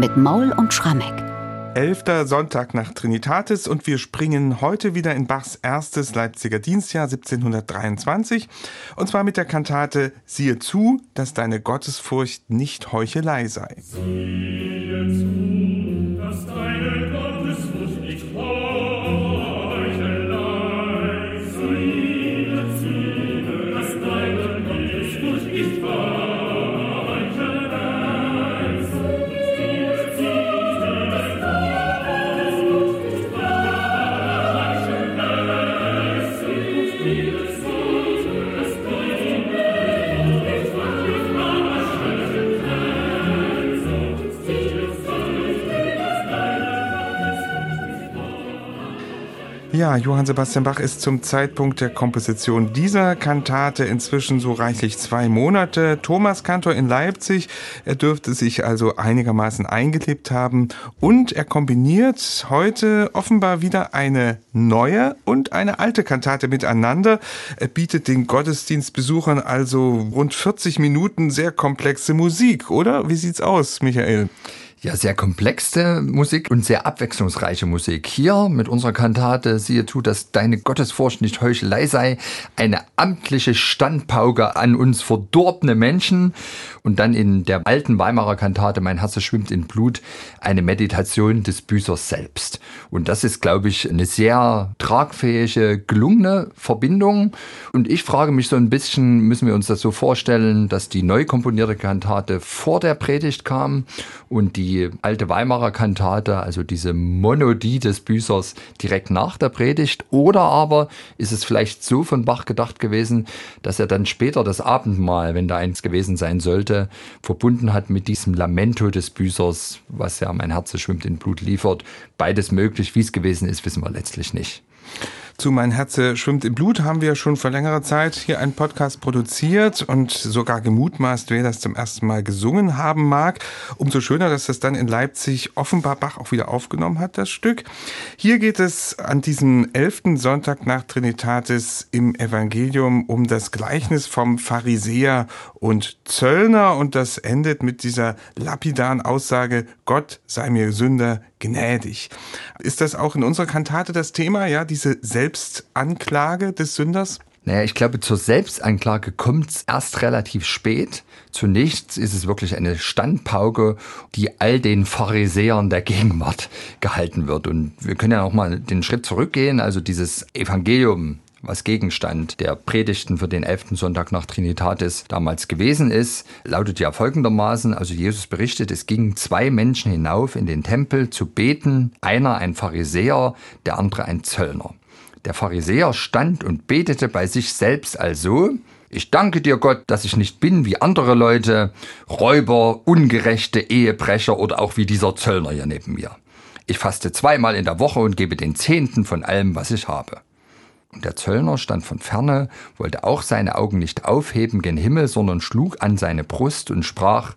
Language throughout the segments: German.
mit Maul und Schrammeck. Elfter Sonntag nach Trinitatis und wir springen heute wieder in Bachs erstes Leipziger Dienstjahr 1723 und zwar mit der Kantate Siehe zu, dass deine Gottesfurcht nicht Heuchelei sei. Siehe zu, dass deine Gottesfurcht nicht Heuchelei Ja, Johann Sebastian Bach ist zum Zeitpunkt der Komposition dieser Kantate inzwischen so reichlich zwei Monate. Thomas Kantor in Leipzig, er dürfte sich also einigermaßen eingelebt haben und er kombiniert heute offenbar wieder eine neue und eine alte Kantate miteinander. Er bietet den Gottesdienstbesuchern also rund 40 Minuten sehr komplexe Musik, oder? Wie sieht's aus, Michael? Ja, sehr komplexe Musik und sehr abwechslungsreiche Musik. Hier mit unserer Kantate Siehe zu, dass deine Gottesfurcht nicht Heuchelei sei, eine amtliche Standpauke an uns verdorbene Menschen und dann in der alten Weimarer Kantate Mein Herz schwimmt in Blut eine Meditation des Büßers selbst. Und das ist, glaube ich, eine sehr tragfähige, gelungene Verbindung. Und ich frage mich so ein bisschen, müssen wir uns das so vorstellen, dass die neu komponierte Kantate vor der Predigt kam und die die alte Weimarer Kantate, also diese Monodie des Büßers direkt nach der Predigt? Oder aber ist es vielleicht so von Bach gedacht gewesen, dass er dann später das Abendmahl, wenn da eins gewesen sein sollte, verbunden hat mit diesem Lamento des Büßers, was ja mein Herz schwimmt in Blut liefert? Beides möglich. Wie es gewesen ist, wissen wir letztlich nicht. Zu Mein Herze schwimmt im Blut haben wir schon vor längerer Zeit hier einen Podcast produziert und sogar gemutmaßt, wer das zum ersten Mal gesungen haben mag. Umso schöner, dass das dann in Leipzig offenbar Bach auch wieder aufgenommen hat, das Stück. Hier geht es an diesem elften Sonntag nach Trinitatis im Evangelium um das Gleichnis vom Pharisäer und Zöllner und das endet mit dieser lapidaren Aussage, Gott sei mir Sünder gnädig. Ist das auch in unserer Kantate das Thema, ja, diese Selbstanklage des Sünders? Naja, ich glaube, zur Selbstanklage kommt es erst relativ spät. Zunächst ist es wirklich eine Standpauke, die all den Pharisäern der Gegenwart gehalten wird. Und wir können ja noch mal den Schritt zurückgehen. Also dieses Evangelium, was Gegenstand der Predigten für den elften Sonntag nach Trinitatis damals gewesen ist, lautet ja folgendermaßen, also Jesus berichtet, es gingen zwei Menschen hinauf in den Tempel zu beten, einer ein Pharisäer, der andere ein Zöllner. Der Pharisäer stand und betete bei sich selbst also, ich danke dir Gott, dass ich nicht bin wie andere Leute, Räuber, ungerechte Ehebrecher oder auch wie dieser Zöllner hier neben mir. Ich faste zweimal in der Woche und gebe den Zehnten von allem, was ich habe. Und der Zöllner stand von ferne, wollte auch seine Augen nicht aufheben gen Himmel, sondern schlug an seine Brust und sprach,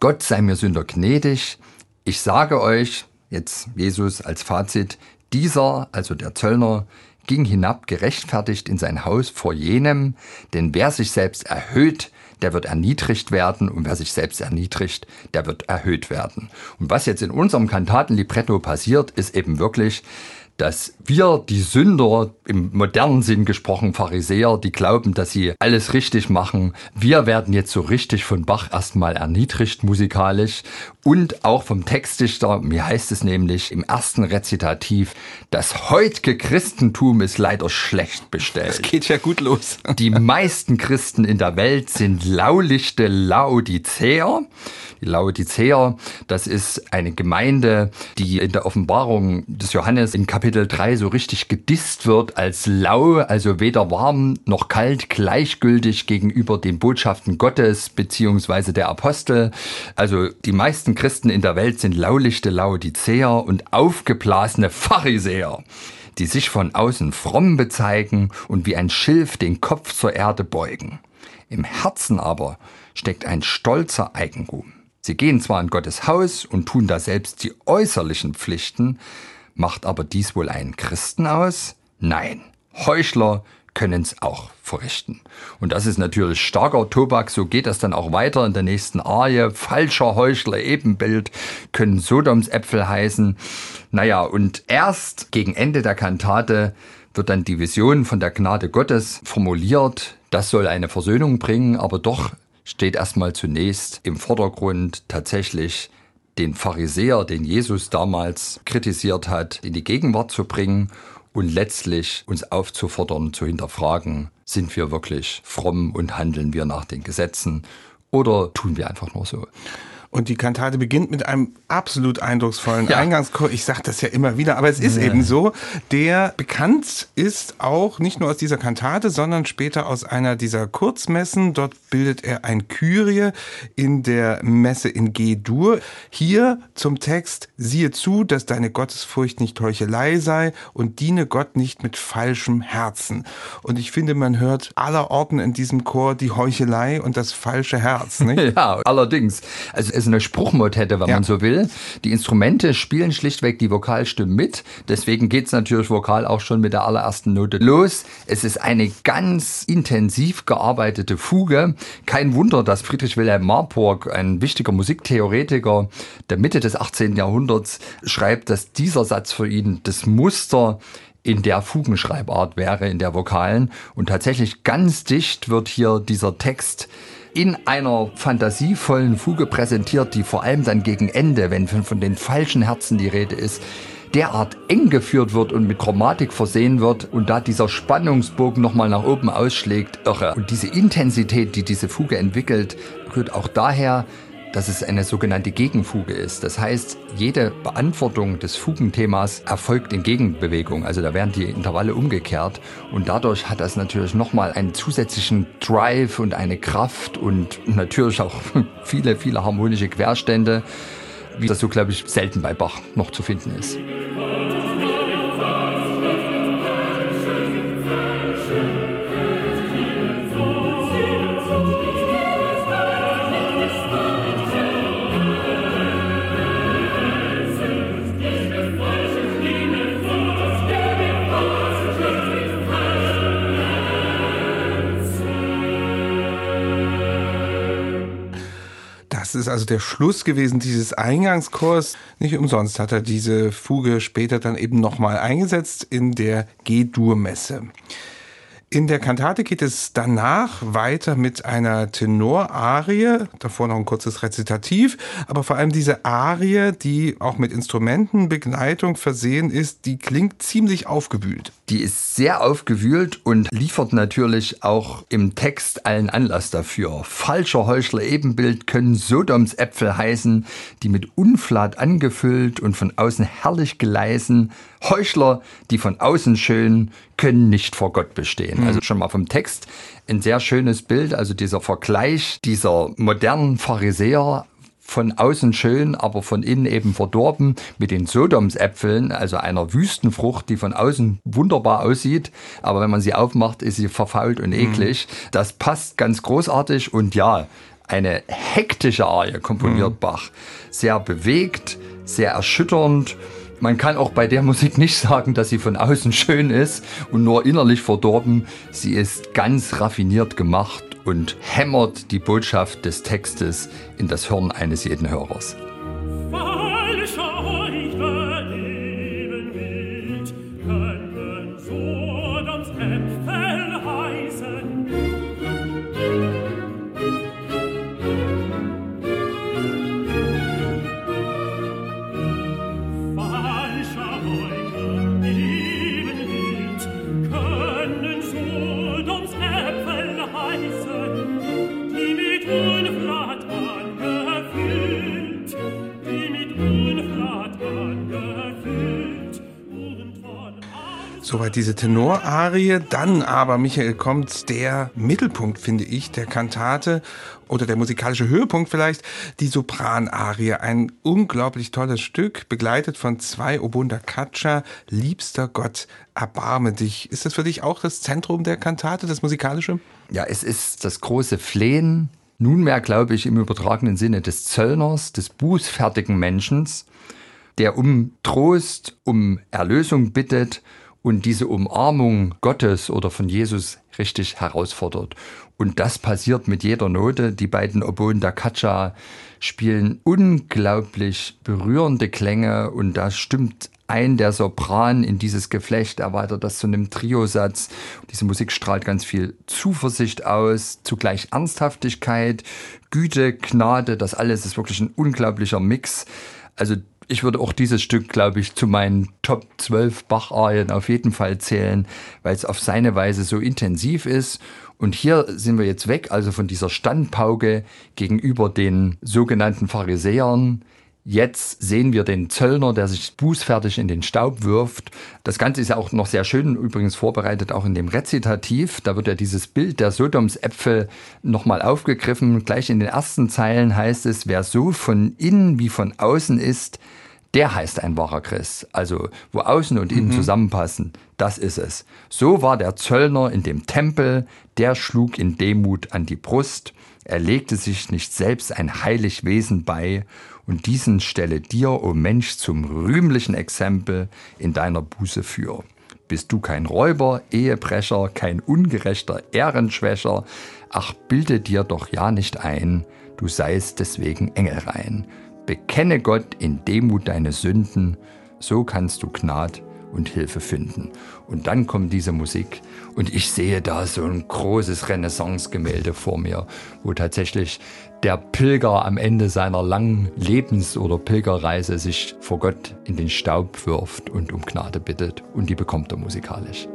Gott sei mir Sünder gnädig. Ich sage euch, jetzt Jesus als Fazit, dieser, also der Zöllner, ging hinab gerechtfertigt in sein Haus vor jenem, denn wer sich selbst erhöht, der wird erniedrigt werden und wer sich selbst erniedrigt, der wird erhöht werden. Und was jetzt in unserem Kantatenlibretto passiert, ist eben wirklich, dass wir, die Sünder, im modernen Sinn gesprochen, Pharisäer, die glauben, dass sie alles richtig machen, wir werden jetzt so richtig von Bach erstmal erniedrigt musikalisch und auch vom Textdichter, mir heißt es nämlich im ersten Rezitativ, das heutige Christentum ist leider schlecht bestellt. Das geht ja gut los. Die meisten Christen in der Welt sind laulichte Laodicea. Die Laodicea, das ist eine Gemeinde, die in der Offenbarung des Johannes in Kapitel 3 so richtig gedisst wird als lau, also weder warm noch kalt, gleichgültig gegenüber den Botschaften Gottes beziehungsweise der Apostel. Also die meisten Christen in der Welt sind laulichte Laodiceer und aufgeblasene Pharisäer die sich von außen fromm bezeigen und wie ein Schilf den Kopf zur Erde beugen. Im Herzen aber steckt ein stolzer Eigentum. Sie gehen zwar in Gottes Haus und tun da selbst die äußerlichen Pflichten, macht aber dies wohl einen Christen aus? Nein. Heuchler, können es auch verrichten. Und das ist natürlich starker Tobak, so geht das dann auch weiter in der nächsten Arie. Falscher Heuchler, Ebenbild, können Sodoms Äpfel heißen. Naja, und erst gegen Ende der Kantate wird dann die Vision von der Gnade Gottes formuliert. Das soll eine Versöhnung bringen, aber doch steht erstmal zunächst im Vordergrund tatsächlich den Pharisäer, den Jesus damals kritisiert hat, in die Gegenwart zu bringen und letztlich uns aufzufordern, zu hinterfragen, sind wir wirklich fromm und handeln wir nach den Gesetzen oder tun wir einfach nur so? Und die Kantate beginnt mit einem absolut eindrucksvollen ja. Eingangschor. Ich sage das ja immer wieder, aber es ist ja. eben so. Der bekannt ist auch nicht nur aus dieser Kantate, sondern später aus einer dieser Kurzmessen. Dort bildet er ein Kyrie in der Messe in G-Dur. Hier zum Text, siehe zu, dass deine Gottesfurcht nicht Heuchelei sei und diene Gott nicht mit falschem Herzen. Und ich finde, man hört aller Orten in diesem Chor die Heuchelei und das falsche Herz. Nicht? ja, allerdings. Also es eine Spruchmotette, wenn ja. man so will. Die Instrumente spielen schlichtweg die Vokalstimmen mit. Deswegen geht's natürlich vokal auch schon mit der allerersten Note los. Es ist eine ganz intensiv gearbeitete Fuge. Kein Wunder, dass Friedrich Wilhelm Marburg, ein wichtiger Musiktheoretiker der Mitte des 18. Jahrhunderts, schreibt, dass dieser Satz für ihn das Muster in der Fugenschreibart wäre, in der Vokalen. Und tatsächlich ganz dicht wird hier dieser Text in einer fantasievollen Fuge präsentiert, die vor allem dann gegen Ende, wenn von den falschen Herzen die Rede ist, derart eng geführt wird und mit Chromatik versehen wird und da dieser Spannungsbogen nochmal nach oben ausschlägt, irre. Und diese Intensität, die diese Fuge entwickelt, rührt auch daher, dass es eine sogenannte Gegenfuge ist. Das heißt, jede Beantwortung des Fugenthemas erfolgt in Gegenbewegung. Also da werden die Intervalle umgekehrt und dadurch hat das natürlich nochmal einen zusätzlichen Drive und eine Kraft und natürlich auch viele, viele harmonische Querstände, wie das so, glaube ich, selten bei Bach noch zu finden ist. Ist also der Schluss gewesen dieses Eingangschors. Nicht umsonst hat er diese Fuge später dann eben nochmal eingesetzt in der G-Dur-Messe. In der Kantate geht es danach weiter mit einer Tenorarie, davor noch ein kurzes Rezitativ, aber vor allem diese Arie, die auch mit Instrumentenbegleitung versehen ist, die klingt ziemlich aufgewühlt. Die ist sehr aufgewühlt und liefert natürlich auch im Text allen Anlass dafür. Falscher Heuchler Ebenbild können Sodoms Äpfel heißen, die mit Unflat angefüllt und von außen herrlich geleisen. Heuchler, die von außen schön, können nicht vor Gott bestehen. Mhm. Also schon mal vom Text ein sehr schönes Bild, also dieser Vergleich dieser modernen Pharisäer von außen schön, aber von innen eben verdorben mit den Sodomsäpfeln, also einer Wüstenfrucht, die von außen wunderbar aussieht, aber wenn man sie aufmacht, ist sie verfault und eklig. Mhm. Das passt ganz großartig und ja, eine hektische Arie komponiert mhm. Bach. Sehr bewegt, sehr erschütternd man kann auch bei der Musik nicht sagen, dass sie von außen schön ist und nur innerlich verdorben. Sie ist ganz raffiniert gemacht und hämmert die Botschaft des Textes in das Hirn eines jeden Hörers. Don't uns Soweit diese Tenorarie. Dann aber, Michael, kommt der Mittelpunkt, finde ich, der Kantate oder der musikalische Höhepunkt vielleicht, die Sopranarie. Ein unglaublich tolles Stück, begleitet von zwei Obunda Caccia. Liebster Gott, erbarme dich. Ist das für dich auch das Zentrum der Kantate, das musikalische? Ja, es ist das große Flehen, nunmehr glaube ich im übertragenen Sinne des Zöllners, des bußfertigen Menschen, der um Trost, um Erlösung bittet und diese Umarmung Gottes oder von Jesus richtig herausfordert. Und das passiert mit jeder Note. Die beiden Oboen da Katscha spielen unglaublich berührende Klänge und da stimmt ein der Sopran in dieses Geflecht, erweitert das zu einem Triosatz. Diese Musik strahlt ganz viel Zuversicht aus, zugleich Ernsthaftigkeit, Güte, Gnade, das alles ist wirklich ein unglaublicher Mix. Also ich würde auch dieses Stück, glaube ich, zu meinen Top 12 Bach-Arien auf jeden Fall zählen, weil es auf seine Weise so intensiv ist. Und hier sind wir jetzt weg, also von dieser Standpauke gegenüber den sogenannten Pharisäern, Jetzt sehen wir den Zöllner, der sich bußfertig in den Staub wirft. Das Ganze ist ja auch noch sehr schön übrigens vorbereitet, auch in dem Rezitativ. Da wird ja dieses Bild der Sodomsäpfel nochmal aufgegriffen. Gleich in den ersten Zeilen heißt es, wer so von innen wie von außen ist, der heißt ein wahrer Christ. Also wo außen und innen mhm. zusammenpassen, das ist es. So war der Zöllner in dem Tempel, der schlug in Demut an die Brust. Er legte sich nicht selbst ein heilig Wesen bei und diesen stelle dir, o oh Mensch, zum rühmlichen Exempel in deiner Buße für. Bist du kein Räuber, Ehebrecher, kein ungerechter Ehrenschwächer, ach bilde dir doch ja nicht ein, du seist deswegen engelrein. Bekenne Gott in Demut deine Sünden, so kannst du Gnad und Hilfe finden. Und dann kommt diese Musik und ich sehe da so ein großes Renaissance-Gemälde vor mir, wo tatsächlich der Pilger am Ende seiner langen Lebens- oder Pilgerreise sich vor Gott in den Staub wirft und um Gnade bittet. Und die bekommt er musikalisch.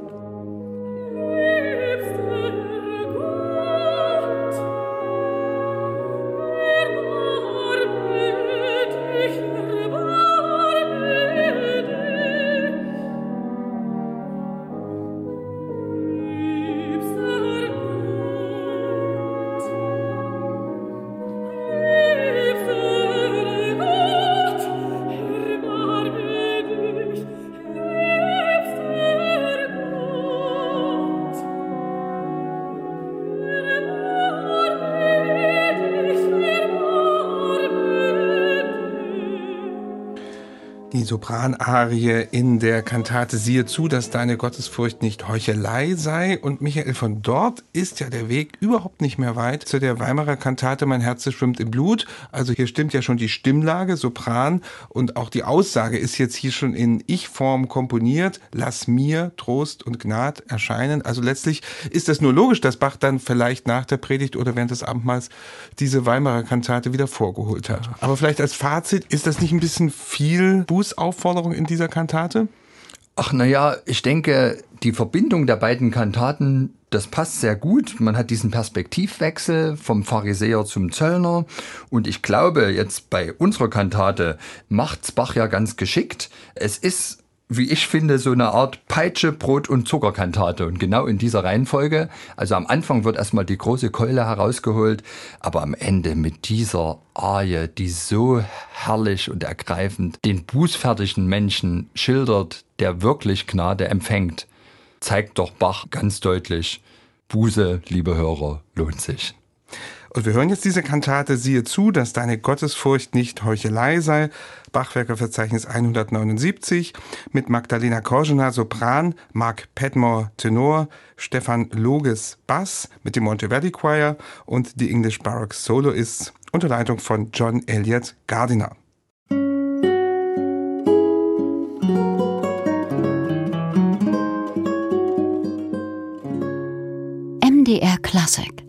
Die Sopranarie in der Kantate Siehe zu, dass deine Gottesfurcht nicht Heuchelei sei. Und Michael, von dort ist ja der Weg überhaupt nicht mehr weit zu der Weimarer Kantate Mein Herz schwimmt im Blut. Also hier stimmt ja schon die Stimmlage, Sopran und auch die Aussage ist jetzt hier schon in Ich-Form komponiert. Lass mir Trost und Gnad erscheinen. Also letztlich ist das nur logisch, dass Bach dann vielleicht nach der Predigt oder während des Abendmahls diese Weimarer Kantate wieder vorgeholt hat. Aber vielleicht als Fazit, ist das nicht ein bisschen viel Buß Bußaufforderung in dieser Kantate? Ach naja, ich denke, die Verbindung der beiden Kantaten, das passt sehr gut. Man hat diesen Perspektivwechsel vom Pharisäer zum Zöllner. Und ich glaube, jetzt bei unserer Kantate macht's Bach ja ganz geschickt. Es ist wie ich finde, so eine Art Peitsche, Brot und Zuckerkantate. Und genau in dieser Reihenfolge. Also am Anfang wird erstmal die große Keule herausgeholt, aber am Ende mit dieser Arie, die so herrlich und ergreifend den bußfertigen Menschen schildert, der wirklich Gnade empfängt, zeigt doch Bach ganz deutlich, Buße, liebe Hörer, lohnt sich. Und wir hören jetzt diese Kantate, siehe zu, dass deine Gottesfurcht nicht Heuchelei sei. Bachwerkerverzeichnis 179 mit Magdalena Korjena Sopran, Mark Padmore Tenor, Stefan Loges Bass mit dem Monteverdi Choir und die English Baroque Soloists unter Leitung von John Elliott Gardiner. MDR Classic